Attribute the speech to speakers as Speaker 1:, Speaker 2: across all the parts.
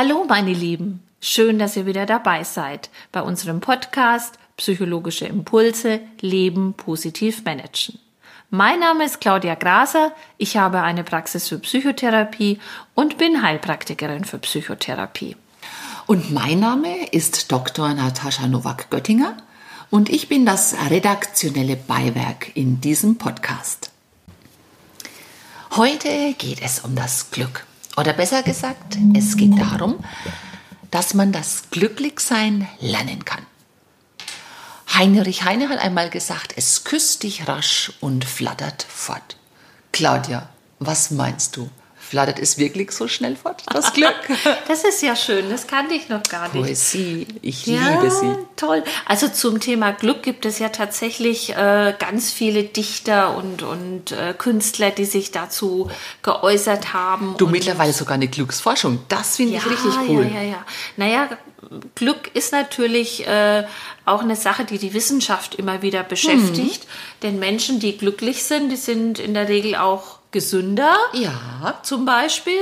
Speaker 1: Hallo meine Lieben, schön, dass ihr wieder dabei seid bei unserem Podcast Psychologische Impulse Leben positiv managen. Mein Name ist Claudia Graser, ich habe eine Praxis für Psychotherapie und bin Heilpraktikerin für Psychotherapie.
Speaker 2: Und mein Name ist Dr. Natascha Nowak-Göttinger und ich bin das redaktionelle Beiwerk in diesem Podcast. Heute geht es um das Glück. Oder besser gesagt, es geht darum, dass man das Glücklichsein lernen kann. Heinrich Heine hat einmal gesagt, es küsst dich rasch und flattert fort. Claudia, was meinst du? Flattert es wirklich so schnell fort, das Glück?
Speaker 1: das ist ja schön, das kannte ich noch gar nicht.
Speaker 2: Poesie, ich
Speaker 1: ja,
Speaker 2: liebe sie.
Speaker 1: Toll. Also zum Thema Glück gibt es ja tatsächlich äh, ganz viele Dichter und, und äh, Künstler, die sich dazu geäußert haben.
Speaker 2: Du mittlerweile sogar eine Glücksforschung, das finde
Speaker 1: ja,
Speaker 2: ich richtig cool.
Speaker 1: Ja, ja, ja. Naja, Glück ist natürlich äh, auch eine Sache, die die Wissenschaft immer wieder beschäftigt. Mhm. Denn Menschen, die glücklich sind, die sind in der Regel auch gesünder.
Speaker 2: Ja.
Speaker 1: Zum Beispiel.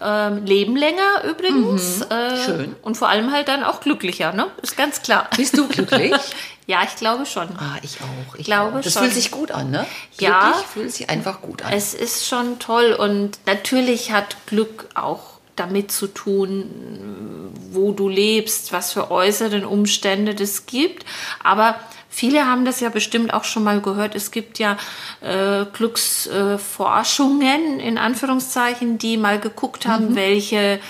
Speaker 1: Ähm, leben länger übrigens.
Speaker 2: Mhm,
Speaker 1: äh,
Speaker 2: schön.
Speaker 1: Und vor allem halt dann auch glücklicher, ne? Ist ganz klar.
Speaker 2: Bist du glücklich?
Speaker 1: ja, ich glaube schon.
Speaker 2: Ah, ich auch. Ich
Speaker 1: glaube
Speaker 2: auch. Das
Speaker 1: schon.
Speaker 2: fühlt sich gut an, ne?
Speaker 1: Ja.
Speaker 2: Glücklich fühlt sich einfach gut an.
Speaker 1: Es ist schon toll und natürlich hat Glück auch damit zu tun, wo du lebst, was für äußeren Umstände das gibt. Aber Viele haben das ja bestimmt auch schon mal gehört. Es gibt ja äh, Glücksforschungen in Anführungszeichen, die mal geguckt haben, mhm. welche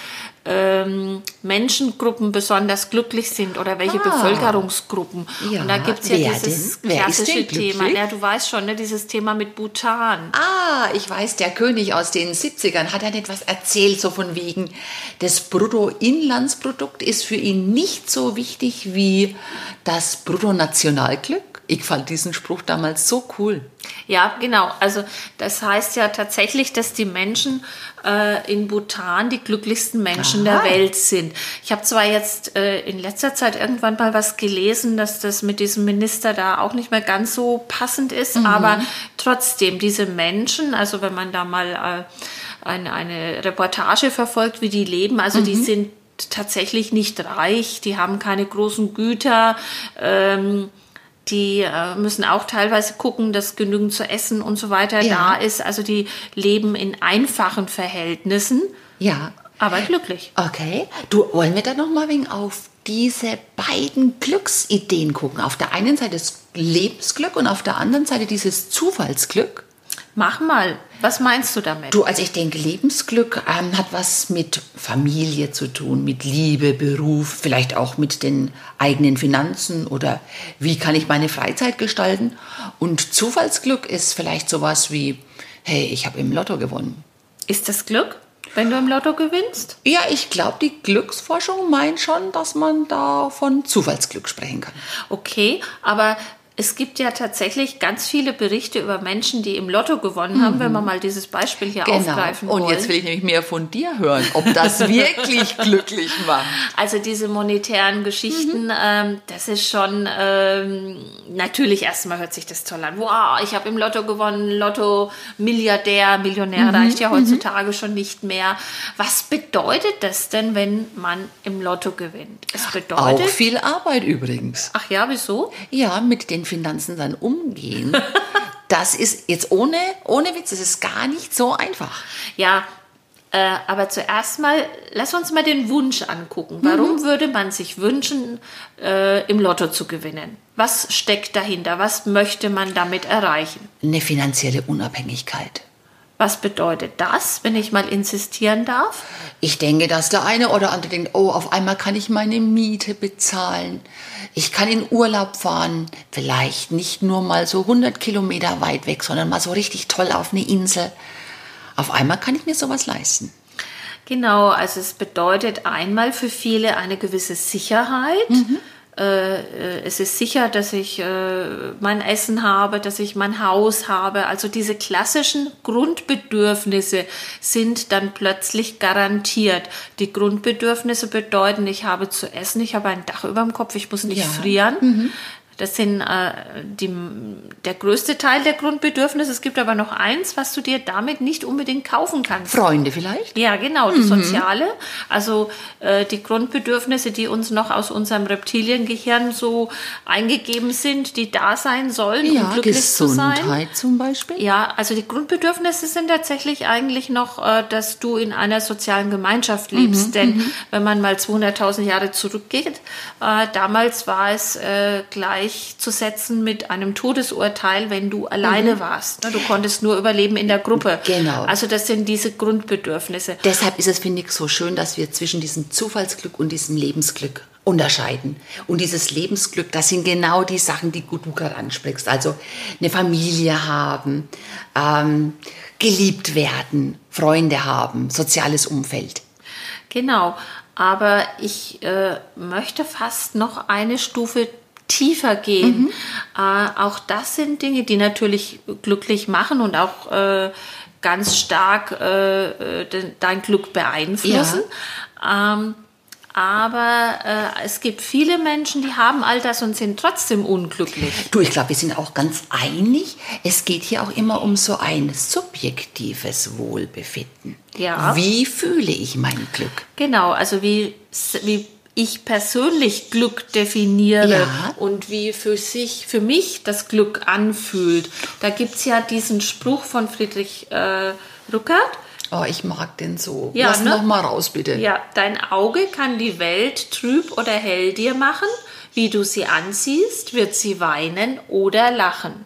Speaker 1: ähm, Menschengruppen besonders glücklich sind oder welche ah. Bevölkerungsgruppen.
Speaker 2: Ja,
Speaker 1: und da gibt es ja dieses klassische Thema. Ja, du weißt schon, ne, dieses Thema mit Bhutan.
Speaker 2: Ah, ich weiß, der König aus den 70ern hat dann etwas erzählt, so von wegen, das Bruttoinlandsprodukt ist für ihn nicht so wichtig wie das Bruttonationalglück. Ich fand diesen Spruch damals so cool.
Speaker 1: Ja, genau. Also das heißt ja tatsächlich, dass die Menschen äh, in Bhutan die glücklichsten Menschen Aha. der Welt sind. Ich habe zwar jetzt äh, in letzter Zeit irgendwann mal was gelesen, dass das mit diesem Minister da auch nicht mehr ganz so passend ist, mhm. aber trotzdem diese Menschen, also wenn man da mal äh, eine, eine Reportage verfolgt, wie die leben, also mhm. die sind tatsächlich nicht reich, die haben keine großen Güter. Ähm, die äh, müssen auch teilweise gucken, dass genügend zu essen und so weiter ja. da ist. Also die leben in einfachen Verhältnissen.
Speaker 2: Ja.
Speaker 1: Aber glücklich.
Speaker 2: Okay. Du, wollen wir da noch mal wegen auf diese beiden Glücksideen gucken? Auf der einen Seite das Lebensglück und auf der anderen Seite dieses Zufallsglück?
Speaker 1: Mach mal. Was meinst du damit?
Speaker 2: Du, also ich denke, Lebensglück ähm, hat was mit Familie zu tun, mit Liebe, Beruf, vielleicht auch mit den eigenen Finanzen oder wie kann ich meine Freizeit gestalten. Und Zufallsglück ist vielleicht sowas wie, hey, ich habe im Lotto gewonnen.
Speaker 1: Ist das Glück, wenn du im Lotto gewinnst?
Speaker 2: Ja, ich glaube, die Glücksforschung meint schon, dass man da von Zufallsglück sprechen kann.
Speaker 1: Okay, aber es gibt ja tatsächlich ganz viele Berichte über Menschen, die im Lotto gewonnen haben, mhm. wenn wir mal dieses Beispiel hier genau. aufgreifen wollen.
Speaker 2: Und jetzt will ich nämlich mehr von dir hören, ob das wirklich glücklich macht.
Speaker 1: Also diese monetären Geschichten, mhm. ähm, das ist schon, ähm, natürlich erstmal hört sich das toll an. Wow, ich habe im Lotto gewonnen, Lotto Milliardär, Millionär mhm. reicht ja heutzutage schon nicht mehr. Was bedeutet das denn, wenn man im Lotto gewinnt?
Speaker 2: Es bedeutet... Auch viel Arbeit übrigens.
Speaker 1: Ach ja, wieso?
Speaker 2: Ja, mit den Finanzen dann umgehen, das ist jetzt ohne, ohne Witz, das ist gar nicht so einfach.
Speaker 1: Ja, äh, aber zuerst mal, lass uns mal den Wunsch angucken. Warum mhm. würde man sich wünschen, äh, im Lotto zu gewinnen? Was steckt dahinter? Was möchte man damit erreichen?
Speaker 2: Eine finanzielle Unabhängigkeit.
Speaker 1: Was bedeutet das, wenn ich mal insistieren darf?
Speaker 2: Ich denke, dass der eine oder andere denkt, oh, auf einmal kann ich meine Miete bezahlen. Ich kann in Urlaub fahren, vielleicht nicht nur mal so 100 Kilometer weit weg, sondern mal so richtig toll auf eine Insel. Auf einmal kann ich mir sowas leisten.
Speaker 1: Genau, also es bedeutet einmal für viele eine gewisse Sicherheit. Mhm es ist sicher, dass ich äh, mein Essen habe, dass ich mein Haus habe. Also diese klassischen Grundbedürfnisse sind dann plötzlich garantiert. Die Grundbedürfnisse bedeuten, ich habe zu essen, ich habe ein Dach über dem Kopf, ich muss nicht ja. frieren. Mhm. Das sind äh, die, der größte Teil der Grundbedürfnisse. Es gibt aber noch eins, was du dir damit nicht unbedingt kaufen kannst.
Speaker 2: Freunde vielleicht?
Speaker 1: Ja, genau, das Soziale. Also äh, die Grundbedürfnisse, die uns noch aus unserem Reptiliengehirn so eingegeben sind, die da sein sollen,
Speaker 2: Ja,
Speaker 1: um glücklich zu sein.
Speaker 2: Gesundheit zum Beispiel.
Speaker 1: Ja, also die Grundbedürfnisse sind tatsächlich eigentlich noch, äh, dass du in einer sozialen Gemeinschaft lebst. Denn wenn man mal 200.000 Jahre zurückgeht, äh, damals war es äh, gleichzusetzen mit einem Todesurteil, wenn du alleine warst. Ne, Du konntest nur überleben in der Gruppe.
Speaker 2: Genau.
Speaker 1: Also das sind diese Grundbedürfnisse.
Speaker 2: Deshalb ist es, finde ich, so schön, dass wir zwischen diesem Zufallsglück und diesem Lebensglück unterscheiden. Und dieses Lebensglück, das sind genau die Sachen, die du gerade ansprichst. Also eine Familie haben, ähm, geliebt werden, Freunde haben, soziales Umfeld.
Speaker 1: Genau, aber ich äh, möchte fast noch eine Stufe tiefer gehen. Äh, auch das sind Dinge, die natürlich glücklich machen und auch äh, ganz stark äh, äh, de- dein Glück beeinflussen. Ähm, aber äh, es gibt viele Menschen, die haben all das und sind trotzdem unglücklich.
Speaker 2: Du, ich glaube, wir sind auch ganz einig. Es geht hier auch immer um so ein subjektives Wohlbefinden.
Speaker 1: Ja.
Speaker 2: Wie fühle ich mein Glück?
Speaker 1: Genau, also wie, wie ich persönlich Glück definiere
Speaker 2: Ja.
Speaker 1: und wie für sich, für mich das Glück anfühlt. Da gibt es ja diesen Spruch von Friedrich äh, Rückert.
Speaker 2: Oh, ich mag den so.
Speaker 1: Ja,
Speaker 2: Lass
Speaker 1: ne?
Speaker 2: noch mal raus, bitte.
Speaker 1: Ja, dein Auge kann die Welt trüb oder hell dir machen. Wie du sie ansiehst, wird sie weinen oder lachen.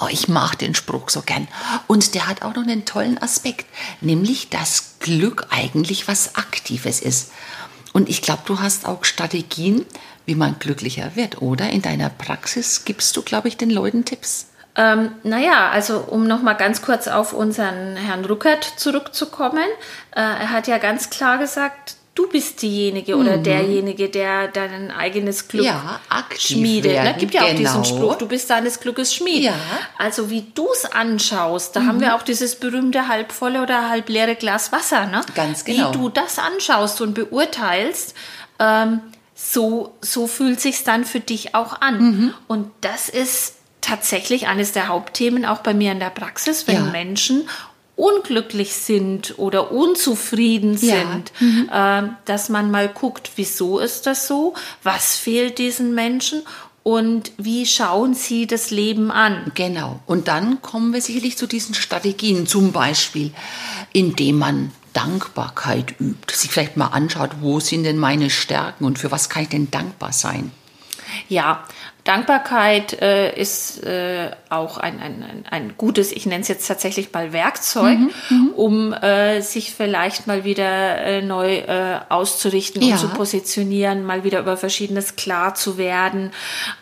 Speaker 2: Oh, ich mag den Spruch so gern. Und der hat auch noch einen tollen Aspekt, nämlich dass Glück eigentlich was Aktives ist. Und ich glaube, du hast auch Strategien, wie man glücklicher wird, oder? In deiner Praxis gibst du, glaube ich, den Leuten Tipps.
Speaker 1: Ähm, naja, also um nochmal ganz kurz auf unseren Herrn Ruckert zurückzukommen. Äh, er hat ja ganz klar gesagt, du bist diejenige oder derjenige, der dein eigenes Glück
Speaker 2: Mhm. Ja,
Speaker 1: schmiedet. Ne?
Speaker 2: werden,
Speaker 1: Gibt ja auch
Speaker 2: genau.
Speaker 1: diesen Spruch, du bist deines Glückes Schmied.
Speaker 2: Ja. Mhm.
Speaker 1: Also wie du es anschaust, da haben wir auch dieses berühmte halbvolle oder halbleere Glas Wasser. Ne?
Speaker 2: Ganz genau.
Speaker 1: Wie du das anschaust und beurteilst, ähm, so, so fühlt sich's dann für dich auch an.
Speaker 2: Mhm.
Speaker 1: Und das ist tatsächlich eines der Hauptthemen auch bei mir in der Praxis, wenn
Speaker 2: Ja.
Speaker 1: Menschen unglücklich sind oder unzufrieden
Speaker 2: Ja.
Speaker 1: sind, ähm, dass man mal guckt, wieso ist das so, was fehlt diesen Menschen und wie schauen sie das Leben an.
Speaker 2: Genau. Und dann kommen wir sicherlich zu diesen Strategien, zum Beispiel, indem man Dankbarkeit übt, sich vielleicht mal anschaut, wo sind denn meine Stärken und für was kann ich denn dankbar sein?
Speaker 1: Ja, Dankbarkeit äh, ist äh, auch ein, ein, ein, gutes, ich nenne es jetzt tatsächlich mal Werkzeug, um äh, sich vielleicht mal wieder äh, neu äh, auszurichten
Speaker 2: Ja.
Speaker 1: und zu positionieren, mal wieder über Verschiedenes klar zu werden.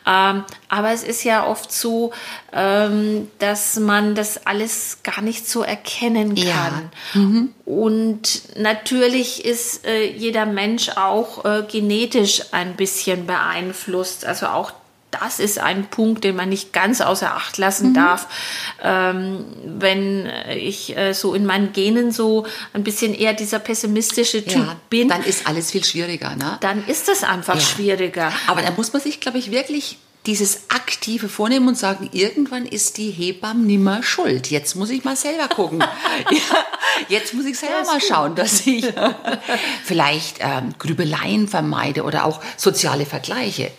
Speaker 1: Ähm, aber es ist ja oft so, ähm, dass man das alles gar nicht so erkennen
Speaker 2: Ja.
Speaker 1: kann. Und natürlich ist äh, jeder Mensch auch äh, genetisch ein bisschen beeinflusst. Also auch das ist ein Punkt, den man nicht ganz außer Acht lassen darf. Ähm, wenn ich äh, so in meinen Genen so ein bisschen eher dieser pessimistische Typ bin,
Speaker 2: dann ist alles viel schwieriger, ne?
Speaker 1: dann ist es einfach
Speaker 2: Ja.
Speaker 1: schwieriger.
Speaker 2: Aber da muss man sich, glaube ich, wirklich dieses Aktive vornehmen und sagen, irgendwann ist die Hebamme nimmer schuld. Jetzt muss ich mal selber gucken. ja, jetzt muss ich selber mal
Speaker 1: gut.
Speaker 2: schauen, dass ich vielleicht ähm, Grübeleien vermeide oder auch soziale Vergleiche.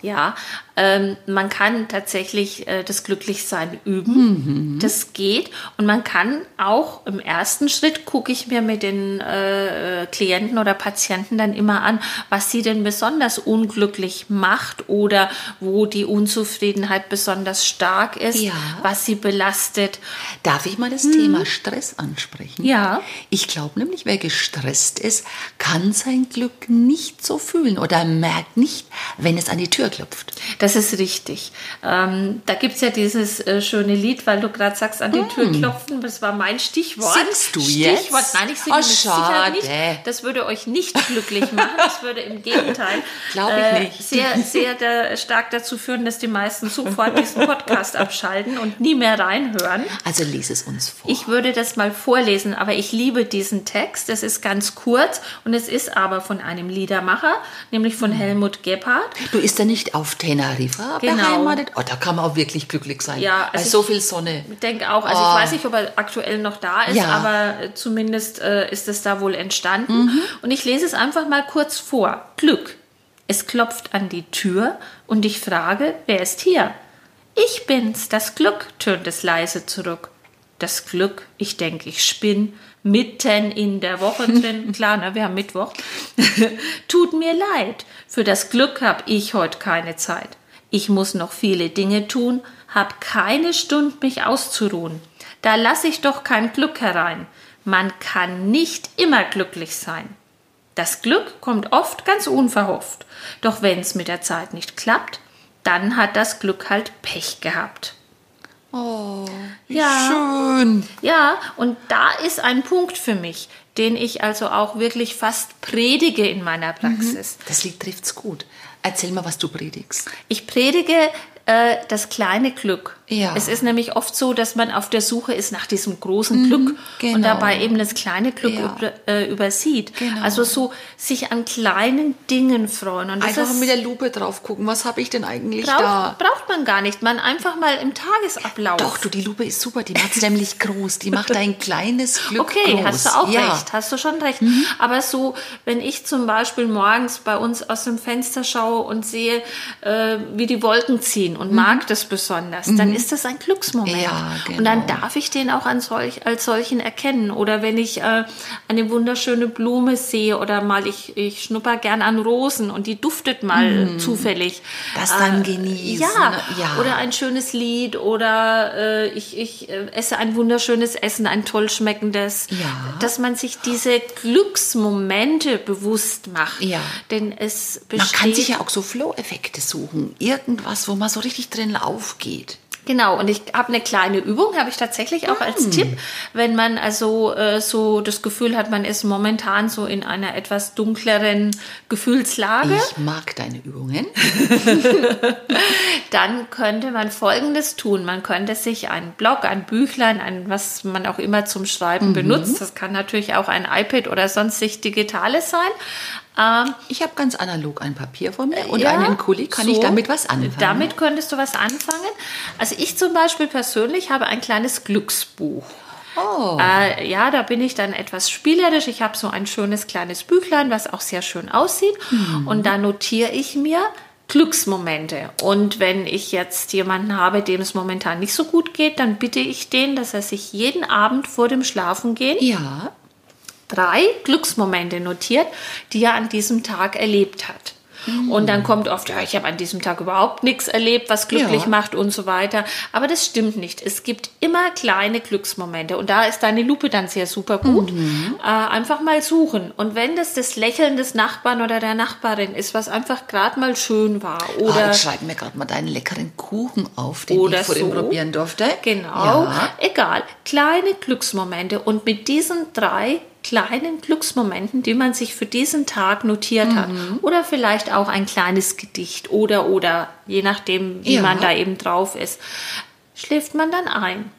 Speaker 1: Ja, ähm, man kann tatsächlich äh, das Glücklichsein üben. Das geht. Und man kann auch im ersten Schritt, gucke ich mir mit den äh, Klienten oder Patienten dann immer an, was sie denn besonders unglücklich macht oder wo die Unzufriedenheit besonders stark ist,
Speaker 2: Ja.
Speaker 1: was sie belastet.
Speaker 2: Darf ich mal das Thema Stress ansprechen?
Speaker 1: Ja.
Speaker 2: Ich glaube nämlich, wer gestresst ist, kann sein Glück nicht so fühlen oder merkt nicht, wenn es an die Tür klopft.
Speaker 1: Das ist richtig. Ähm, da gibt es ja dieses äh, schöne Lied, weil du gerade sagst, an die Tür klopfen, das war mein Stichwort.
Speaker 2: Hm. Singst du
Speaker 1: Stichwort,
Speaker 2: jetzt?
Speaker 1: nein, ich singe
Speaker 2: Oh,
Speaker 1: Sicherheit nicht. Das würde euch nicht glücklich machen. Das würde im Gegenteil äh, sehr, sehr da, stark dazu führen, dass die meisten sofort diesen Podcast abschalten und nie mehr reinhören.
Speaker 2: Also lies es uns vor.
Speaker 1: Ich würde das mal vorlesen, aber ich liebe diesen Text. Es ist ganz kurz und es ist aber von einem Liedermacher, nämlich von Helmut Gebhardt.
Speaker 2: Du ist er nicht auf Teneriffa Teneriffa
Speaker 1: Genau.
Speaker 2: beheimatet. Oh, da kann man auch wirklich glücklich sein.
Speaker 1: Ja,
Speaker 2: Bei
Speaker 1: also
Speaker 2: so
Speaker 1: ich-
Speaker 2: viel Sonne.
Speaker 1: Ich denke auch, also
Speaker 2: Oh.
Speaker 1: ich weiß nicht, ob er aktuell noch da ist,
Speaker 2: Ja.
Speaker 1: aber äh, zumindest äh, ist es da wohl entstanden.
Speaker 2: Mhm.
Speaker 1: Und ich lese es einfach mal kurz vor. Glück. Es klopft an die Tür und ich frage, wer ist hier? Ich bin's, das Glück, tönt es leise zurück. Das Glück, ich denke, ich spinn, mitten in der Woche drin. Klar, ne, wir haben Mittwoch. Tut mir leid, für das Glück hab ich heute keine Zeit. Ich muss noch viele Dinge tun, hab keine Stund, mich auszuruhen. Da lass ich doch kein Glück herein. Man kann nicht immer glücklich sein. Das Glück kommt oft ganz unverhofft. Doch wenn's mit der Zeit nicht klappt, dann hat das Glück halt Pech gehabt.
Speaker 2: Oh, wie
Speaker 1: Ja.
Speaker 2: schön.
Speaker 1: Ja, und da ist ein Punkt für mich, den ich also auch wirklich fast predige in meiner Praxis.
Speaker 2: Das Lied trifft's gut. Erzähl mal, was du predigst.
Speaker 1: Ich predige äh, das kleine Glück.
Speaker 2: Ja.
Speaker 1: Es ist nämlich oft so, dass man auf der Suche ist nach diesem großen Glück
Speaker 2: genau.
Speaker 1: und dabei eben das kleine Glück
Speaker 2: Ja.
Speaker 1: über, äh, übersieht.
Speaker 2: Genau.
Speaker 1: Also so sich an kleinen Dingen freuen. Und
Speaker 2: Einfach
Speaker 1: ist,
Speaker 2: mit der Lupe drauf gucken, was habe ich denn eigentlich
Speaker 1: braucht,
Speaker 2: da?
Speaker 1: braucht man gar nicht. Man einfach mal im Tagesablauf.
Speaker 2: Doch, du, die Lupe ist super, die macht's nämlich groß. Die macht ein kleines Glück
Speaker 1: Okay,
Speaker 2: groß.
Speaker 1: hast du auch
Speaker 2: ja. Mhm.
Speaker 1: recht, hast du schon recht. Aber so, wenn ich zum Beispiel morgens bei uns aus dem Fenster schaue und sehe, äh, wie die Wolken ziehen und mag das besonders, dann ist das ein Glücksmoment.
Speaker 2: Mhm. Ja,
Speaker 1: Und dann
Speaker 2: genau.
Speaker 1: darf ich den auch solch, als solchen erkennen. Oder wenn ich äh, eine wunderschöne Blume sehe oder mal, ich, ich schnupper gern an Rosen und die duftet mal zufällig.
Speaker 2: Mhm. Das dann genießen,
Speaker 1: Ja,
Speaker 2: ne? Ja.
Speaker 1: oder ein schönes Lied oder äh, ich, ich äh, esse ein wunderschönes Essen, ein toll schmeckendes.
Speaker 2: Ja.
Speaker 1: Dass man sich diese Glücksmomente bewusst macht.
Speaker 2: Ja.
Speaker 1: Denn es
Speaker 2: Man
Speaker 1: besteht...
Speaker 2: kann sich ja auch so Flow-Effekte suchen. Irgendwas, wo man so richtig drin aufgeht.
Speaker 1: Genau, und ich habe eine kleine Übung, habe ich tatsächlich auch als Tipp, wenn man also äh, so das Gefühl hat, man ist momentan so in einer etwas dunkleren Gefühlslage,
Speaker 2: Ich mag deine Übungen.
Speaker 1: dann könnte man Folgendes tun. Man könnte sich einen Blog, ein Büchlein, ein, was man auch immer zum Schreiben
Speaker 2: Mhm.
Speaker 1: benutzt, das kann natürlich auch ein iPad oder sonstig Digitales sein, ähm,
Speaker 2: Ich habe ganz analog ein Papier vor mir und
Speaker 1: Ja,
Speaker 2: einen Kuli. Kann ich
Speaker 1: so.
Speaker 2: damit was anfangen?
Speaker 1: Damit könntest du was anfangen. Also ich zum Beispiel persönlich habe ein kleines Glücksbuch.
Speaker 2: Oh.
Speaker 1: Äh, ja, da bin ich dann etwas spielerisch. Ich habe so ein schönes kleines Büchlein, was auch sehr schön aussieht.
Speaker 2: Mhm.
Speaker 1: Und da notiere ich mir Glücksmomente. Und wenn ich jetzt jemanden habe, dem es momentan nicht so gut geht, dann bitte ich den, dass er sich jeden Abend vor dem Schlafengehen
Speaker 2: Ja.
Speaker 1: Drei Glücksmomente notiert, die er an diesem Tag erlebt hat. Und dann kommt oft, ja, ich habe an diesem Tag überhaupt nichts erlebt, was glücklich
Speaker 2: Ja.
Speaker 1: macht und so weiter. Aber das stimmt nicht. Es gibt immer kleine Glücksmomente. Und da ist deine Lupe dann sehr super gut. Äh, einfach mal suchen. Und wenn das das Lächeln des Nachbarn oder der Nachbarin ist, was einfach gerade mal schön war.
Speaker 2: Oder
Speaker 1: Oder
Speaker 2: Ah, ich schreibe mir gerade mal deinen leckeren Kuchen auf, den ich vorhin
Speaker 1: so.
Speaker 2: probieren durfte.
Speaker 1: Genau,
Speaker 2: Ja.
Speaker 1: egal. Kleine Glücksmomente. Und mit diesen drei kleinen Glücksmomenten, die man sich für diesen Tag notiert hat,
Speaker 2: Mhm.
Speaker 1: oder vielleicht auch ein kleines Gedicht oder, oder, je nachdem, wie
Speaker 2: Ja.
Speaker 1: man da eben drauf ist, schläft man dann ein.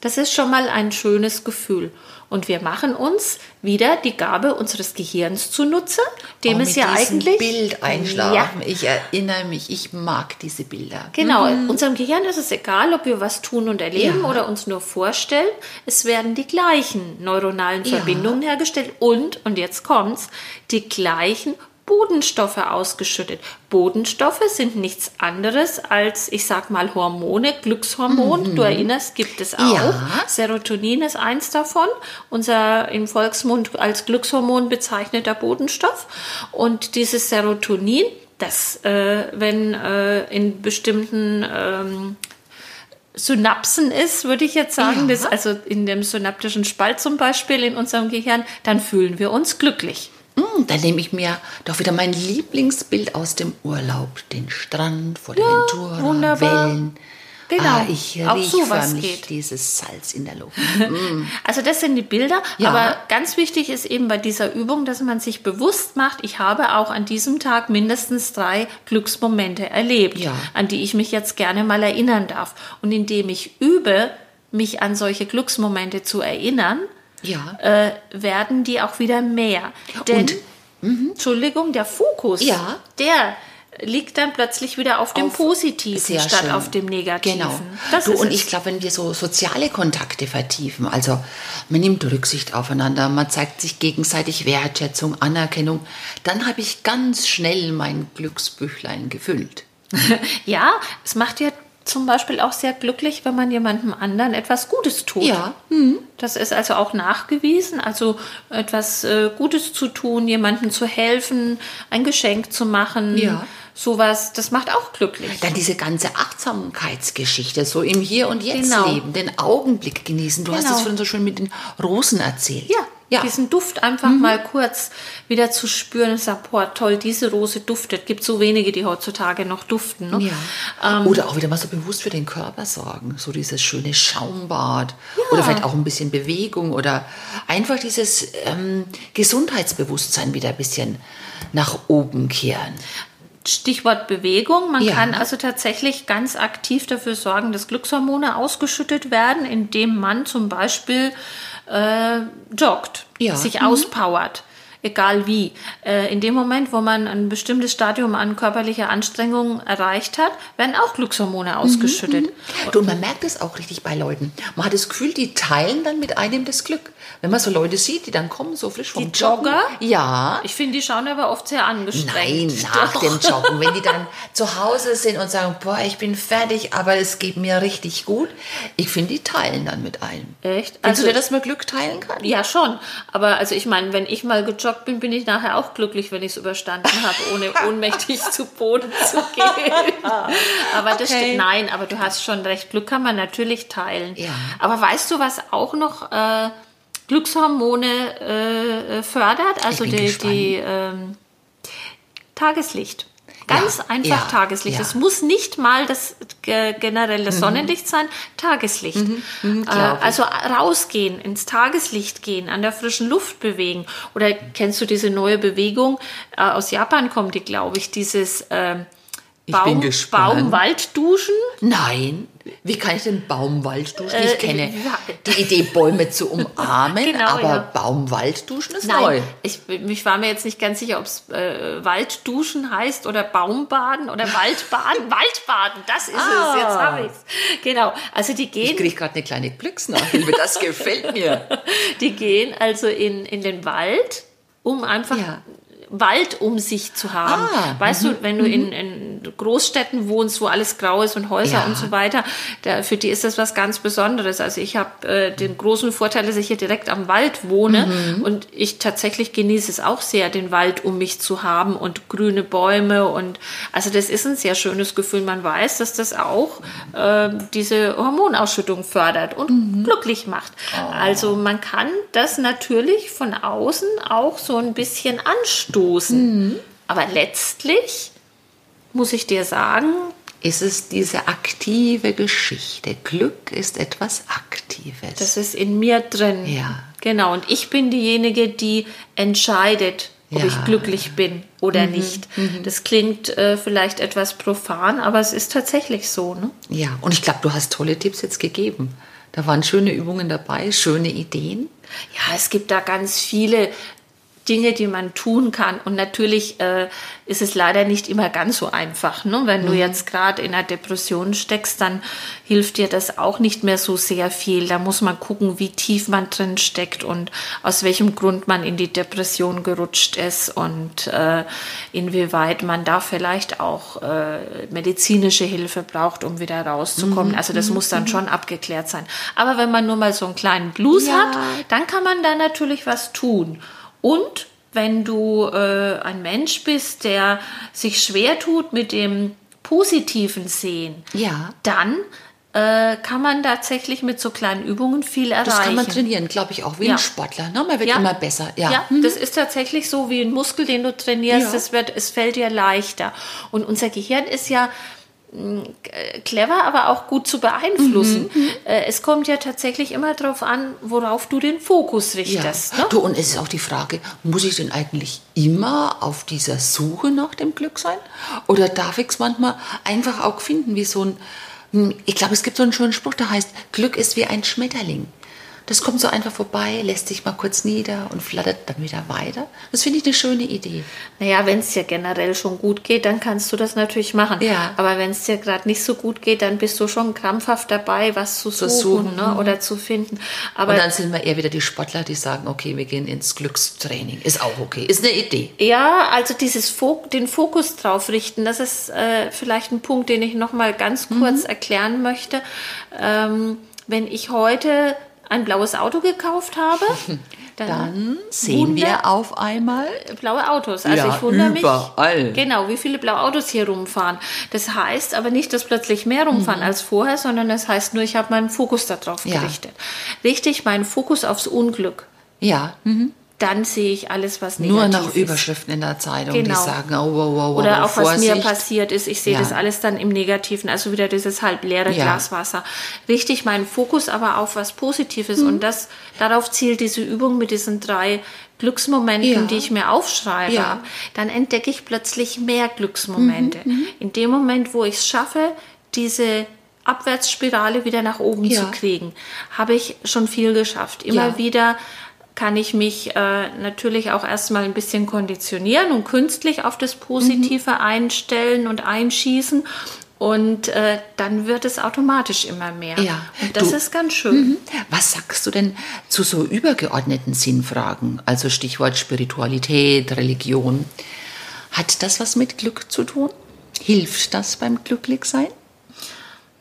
Speaker 1: Das ist schon mal ein schönes Gefühl. Und wir machen uns wieder die Gabe unseres Gehirns zunutze, dem
Speaker 2: Oh,
Speaker 1: es ja eigentlich.
Speaker 2: Bild einschlafen.
Speaker 1: Ja,
Speaker 2: Ich erinnere mich, ich mag diese Bilder.
Speaker 1: Genau, unserem Gehirn ist es egal, ob wir was tun und erleben
Speaker 2: Ja.
Speaker 1: oder uns nur vorstellen. Es werden die gleichen neuronalen
Speaker 2: Ja.
Speaker 1: Verbindungen hergestellt und, und jetzt kommt's, die gleichen Bodenstoffe ausgeschüttet. Bodenstoffe sind nichts anderes als, ich sag mal, Hormone, Glückshormon. Du erinnerst, gibt es auch.
Speaker 2: Mhm. Ja.
Speaker 1: Serotonin ist eins davon. Unser im Volksmund als Glückshormon bezeichneter Bodenstoff. Und dieses Serotonin, das, äh, wenn äh, in bestimmten ähm, Synapsen ist, würde ich jetzt sagen,
Speaker 2: Ja.
Speaker 1: das, also in dem synaptischen Spalt zum Beispiel in unserem Gehirn, dann fühlen wir uns glücklich.
Speaker 2: Hm, dann nehme ich mir doch wieder mein Lieblingsbild aus dem Urlaub. Den Strand vor der Ventura,
Speaker 1: wunderbar.
Speaker 2: Wellen.
Speaker 1: Genau,
Speaker 2: Ah, ich
Speaker 1: auch
Speaker 2: rieche
Speaker 1: sowas
Speaker 2: förmlich
Speaker 1: geht.
Speaker 2: dieses Salz in der Luft.
Speaker 1: Also das sind die Bilder,
Speaker 2: Ja.
Speaker 1: aber ganz wichtig ist eben bei dieser Übung, dass man sich bewusst macht, ich habe auch an diesem Tag mindestens drei Glücksmomente erlebt,
Speaker 2: Ja.
Speaker 1: an die ich mich jetzt gerne mal erinnern darf. Und indem ich übe, mich an solche Glücksmomente zu erinnern,
Speaker 2: Ja.
Speaker 1: äh, werden die auch wieder mehr. Denn, Entschuldigung, der Fokus,
Speaker 2: Ja.
Speaker 1: der liegt dann plötzlich wieder auf dem
Speaker 2: Auf-
Speaker 1: Positiven statt
Speaker 2: schön.
Speaker 1: auf dem Negativen.
Speaker 2: Genau.
Speaker 1: Das
Speaker 2: du, und ich glaube, wenn wir so soziale Kontakte vertiefen, also man nimmt Rücksicht aufeinander, man zeigt sich gegenseitig Wertschätzung, Anerkennung, dann habe ich ganz schnell mein Glücksbüchlein gefüllt.
Speaker 1: Ja, es macht ja zum Beispiel auch sehr glücklich, wenn man jemandem anderen etwas Gutes tut.
Speaker 2: Ja.
Speaker 1: Das ist also auch nachgewiesen, also etwas äh, Gutes zu tun, jemandem zu helfen, ein Geschenk zu machen.
Speaker 2: Ja.
Speaker 1: Sowas, das macht auch glücklich.
Speaker 2: Dann diese ganze Achtsamkeitsgeschichte, so im Hier und Jetzt
Speaker 1: Genau.
Speaker 2: leben, den Augenblick genießen. Du hast
Speaker 1: Genau.
Speaker 2: es vorhin so schön mit den Rosen erzählt.
Speaker 1: Ja,
Speaker 2: ja. Mhm.
Speaker 1: diesen Duft einfach mal kurz wieder zu spüren und sagen, boah, toll, diese Rose duftet. Gibt so wenige, die heutzutage noch duften. Ne?
Speaker 2: Ja. Oder auch wieder mal so bewusst für den Körper sorgen. So dieses schöne Schaumbad. Oder vielleicht auch ein bisschen Bewegung oder einfach dieses ähm, Gesundheitsbewusstsein wieder ein bisschen nach oben kehren.
Speaker 1: Stichwort Bewegung. Man
Speaker 2: Ja.
Speaker 1: kann also tatsächlich ganz aktiv dafür sorgen, dass Glückshormone ausgeschüttet werden, indem man zum Beispiel äh, joggt,
Speaker 2: Ja.
Speaker 1: sich auspowert. Egal wie. Äh, in dem Moment, wo man ein bestimmtes Stadium an körperlicher Anstrengung erreicht hat, werden auch Glückshormone ausgeschüttet.
Speaker 2: Du, und man merkt es auch richtig bei Leuten. Man hat das Gefühl, die teilen dann mit einem das Glück. Wenn man so Leute sieht, die dann kommen, so frisch vom
Speaker 1: Die
Speaker 2: Joggen.
Speaker 1: Jogger?
Speaker 2: Ja.
Speaker 1: Ich finde, die schauen aber oft sehr angestrengt.
Speaker 2: Nein, nach dem Joggen. Wenn die dann zu Hause sind und sagen, boah, ich bin fertig, aber es geht mir richtig gut. Ich finde, die teilen dann mit einem.
Speaker 1: Echt?
Speaker 2: Also,
Speaker 1: Also-
Speaker 2: du, dass man Glück teilen kann?
Speaker 1: Ja, schon. Aber also ich meine, wenn ich mal gejoggt bin, bin ich nachher auch glücklich, wenn ich es überstanden habe, ohne ohnmächtig zu Boden zu gehen. aber das
Speaker 2: Okay.
Speaker 1: stimmt. Nein, aber du hast schon recht. Glück kann man natürlich teilen.
Speaker 2: Ja.
Speaker 1: Aber weißt du, was auch noch äh, Glückshormone äh, fördert? Also die,
Speaker 2: gespannt.
Speaker 1: die ähm, Tageslicht. Ganz
Speaker 2: Ja,
Speaker 1: einfach
Speaker 2: ja,
Speaker 1: Tageslicht.
Speaker 2: ja. Mhm.
Speaker 1: Es muss nicht mal das ge- generelle Sonnenlicht sein, Tageslicht. äh,
Speaker 2: glaub ich.
Speaker 1: also rausgehen, ins Tageslicht gehen, an der frischen Luft bewegen. Oder kennst du diese neue Bewegung? Äh, aus Japan kommt die, glaube ich, dieses
Speaker 2: Ich bin gespannt.
Speaker 1: Baum-Wald-Duschen.
Speaker 2: Nein. Wie kann ich den Baumwald duschen?
Speaker 1: Äh,
Speaker 2: ich kenne
Speaker 1: ja.
Speaker 2: die Idee, Bäume zu umarmen,
Speaker 1: Genau,
Speaker 2: aber
Speaker 1: ja.
Speaker 2: Baumwald duschen ist neu.
Speaker 1: Nein, ich, ich war mir jetzt nicht ganz sicher, ob es äh, Waldduschen heißt oder Baumbaden oder Waldbaden. Waldbaden, das ist
Speaker 2: Ah.
Speaker 1: es. Jetzt habe ich es. Genau. Also die
Speaker 2: Ich
Speaker 1: gehen
Speaker 2: kriege gerade eine kleine Glücksnachhilfe. Das gefällt mir.
Speaker 1: Die gehen also in, in den Wald, um einfach
Speaker 2: Ja.
Speaker 1: Wald um sich zu haben.
Speaker 2: Ah,
Speaker 1: weißt du, wenn du in, in Großstädten wohnst, wo alles grau ist und Häuser
Speaker 2: Ja.
Speaker 1: und so weiter, da, für die ist das was ganz Besonderes. Also ich habe äh, den großen Vorteil, dass ich hier direkt am Wald wohne
Speaker 2: Mhm.
Speaker 1: und ich tatsächlich genieße es auch sehr, den Wald um mich zu haben und grüne Bäume und also das ist ein sehr schönes Gefühl. Man weiß, dass das auch äh, diese Hormonausschüttung fördert und
Speaker 2: Mhm.
Speaker 1: glücklich macht.
Speaker 2: Oh.
Speaker 1: Also man kann das natürlich von außen auch so ein bisschen anstoßen.
Speaker 2: Mhm.
Speaker 1: Aber letztlich muss ich dir sagen,
Speaker 2: Ist es diese aktive Geschichte? Glück ist etwas Aktives.
Speaker 1: das ist in mir drin.
Speaker 2: Ja.
Speaker 1: Genau. Und ich bin diejenige, die entscheidet, ob
Speaker 2: Ja. Mhm.
Speaker 1: ich glücklich bin oder nicht. Das klingt äh, vielleicht etwas profan, aber es ist tatsächlich so. Ne?
Speaker 2: ja, und ich glaube, du hast tolle Tipps jetzt gegeben. Da waren schöne Übungen dabei, schöne Ideen.
Speaker 1: Ja, es gibt da ganz viele Dinge, die man tun kann. Und natürlich äh, ist es leider nicht immer ganz so einfach. Ne? Wenn du jetzt gerade in einer Depression steckst, dann hilft dir das auch nicht mehr so sehr viel. Da muss man gucken, wie tief man drin steckt und aus welchem Grund man in die Depression gerutscht ist und äh, inwieweit man da vielleicht auch äh, medizinische Hilfe braucht, um wieder rauszukommen. Also das muss dann schon abgeklärt sein. Aber wenn man nur mal so einen kleinen Blues
Speaker 2: Ja.
Speaker 1: hat, dann kann man da natürlich was tun. Und wenn du äh, ein Mensch bist, der sich schwer tut mit dem positiven Sehen,
Speaker 2: Ja.
Speaker 1: dann äh, kann man tatsächlich mit so kleinen Übungen viel erreichen.
Speaker 2: Das kann man trainieren, glaube ich, auch wie
Speaker 1: Ja.
Speaker 2: ein Sportler. Ne? Man wird
Speaker 1: Ja.
Speaker 2: immer besser. Ja.
Speaker 1: Ja, das ist tatsächlich so wie ein Muskel, den du trainierst. Das wird, es fällt dir leichter. Und unser Gehirn ist ja clever, aber auch gut zu beeinflussen.
Speaker 2: Mhm,
Speaker 1: Äh, Es kommt ja tatsächlich immer darauf an, worauf du den Fokus
Speaker 2: Ja.
Speaker 1: richtest. Ne?
Speaker 2: Du, und es ist auch die Frage, muss ich denn eigentlich immer auf dieser Suche nach dem Glück sein? Oder darf ich es manchmal einfach auch finden, wie so ein, ich glaube, es gibt so einen schönen Spruch, der heißt, Glück ist wie ein Schmetterling. Das kommt so einfach vorbei, lässt sich mal kurz nieder und flattert dann wieder weiter. Das finde ich eine schöne Idee.
Speaker 1: Naja, wenn es dir generell schon gut geht, dann kannst du das natürlich machen.
Speaker 2: Ja.
Speaker 1: Aber wenn es dir gerade nicht so gut geht, dann bist du schon krampfhaft dabei, was zu suchen,
Speaker 2: suchen,
Speaker 1: ne?
Speaker 2: mhm.
Speaker 1: oder zu finden. Aber
Speaker 2: Und dann sind wir eher wieder die Sportler, die sagen, okay, wir gehen ins Glückstraining. Ist auch okay. Ist eine Idee.
Speaker 1: Ja, also dieses Fok den Fokus drauf richten, das ist äh, vielleicht ein Punkt, den ich noch mal ganz kurz erklären möchte. Ähm, wenn ich heute ein blaues Auto gekauft habe, dann,
Speaker 2: Dann sehen wir auf einmal.
Speaker 1: blaue Autos. Also
Speaker 2: Ja,
Speaker 1: ich wundere mich,
Speaker 2: überall.
Speaker 1: genau, wie viele blaue Autos hier rumfahren. Das heißt aber nicht, dass plötzlich mehr rumfahren als vorher, sondern das heißt nur, ich habe meinen Fokus darauf
Speaker 2: Mhm. Ja.
Speaker 1: gerichtet. Richtig meinen Fokus aufs Unglück.
Speaker 2: Ja, mhm.
Speaker 1: Dann sehe ich alles, was negativ
Speaker 2: nur noch
Speaker 1: ist.
Speaker 2: Überschriften in der Zeitung,
Speaker 1: Genau.
Speaker 2: die sagen, oh, wow, wow, wow,
Speaker 1: Oder auch was mir
Speaker 2: Vorsicht.
Speaker 1: passiert ist. Ich sehe
Speaker 2: Ja.
Speaker 1: das alles dann im Negativen, also wieder dieses halb leere
Speaker 2: Ja.
Speaker 1: Glas Wasser. Richtig meinen Fokus aber auf was Positives.
Speaker 2: Mhm.
Speaker 1: Und das, darauf zielt diese Übung mit diesen drei Glücksmomenten,
Speaker 2: Ja.
Speaker 1: die ich mir aufschreibe.
Speaker 2: Ja.
Speaker 1: Dann entdecke ich plötzlich mehr Glücksmomente.
Speaker 2: Mhm,
Speaker 1: In dem Moment, wo ich es schaffe, diese Abwärtsspirale wieder nach oben
Speaker 2: Ja.
Speaker 1: zu kriegen, habe ich schon viel geschafft. Immer wieder kann ich mich äh, natürlich auch erstmal ein bisschen konditionieren und künstlich auf das Positive
Speaker 2: Mhm.
Speaker 1: einstellen und einschießen. Und äh, dann wird es automatisch immer mehr.
Speaker 2: Ja.
Speaker 1: Und das
Speaker 2: Du-
Speaker 1: ist ganz schön.
Speaker 2: Was sagst du denn zu so übergeordneten Sinnfragen? Also Stichwort Spiritualität, Religion. Hat das was mit Glück zu tun? Hilft das beim Glücklichsein?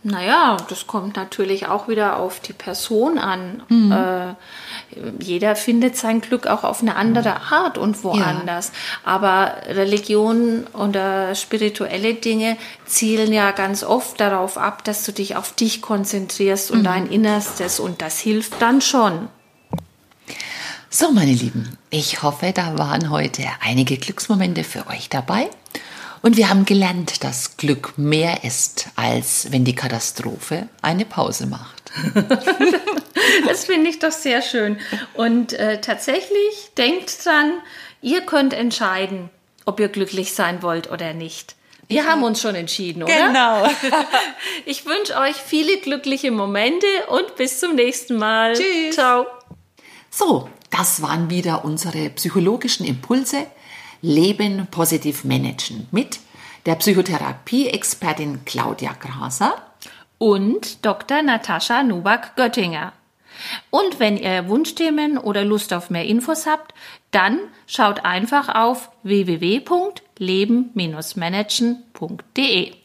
Speaker 1: Naja, das kommt natürlich auch wieder auf die Person an.
Speaker 2: Mhm.
Speaker 1: Äh, jeder findet sein Glück auch auf eine andere Art und woanders. Aber Religion oder spirituelle Dinge zielen ja ganz oft darauf ab, dass du dich auf dich konzentrierst
Speaker 2: Mhm.
Speaker 1: und dein Innerstes. Und das hilft dann schon.
Speaker 2: So, meine Lieben, ich hoffe, da waren heute einige Glücksmomente für euch dabei. Und wir haben gelernt, dass Glück mehr ist, als wenn die Katastrophe eine Pause macht.
Speaker 1: Das finde ich doch sehr schön. Und äh, tatsächlich denkt dran, ihr könnt entscheiden, ob ihr glücklich sein wollt oder nicht. Wir haben uns schon entschieden, oder?
Speaker 2: Genau.
Speaker 1: Ich wünsche euch viele glückliche Momente und bis zum nächsten Mal.
Speaker 2: Tschüss.
Speaker 1: Ciao.
Speaker 2: So, das waren wieder unsere psychologischen Impulse. Leben positiv managen mit der Psychotherapie-Expertin Claudia Graser.
Speaker 1: Und Dr. Natascha Nubak-Göttinger. Und wenn ihr Wunschthemen oder Lust auf mehr Infos habt, dann schaut einfach auf www.leben-managen.de.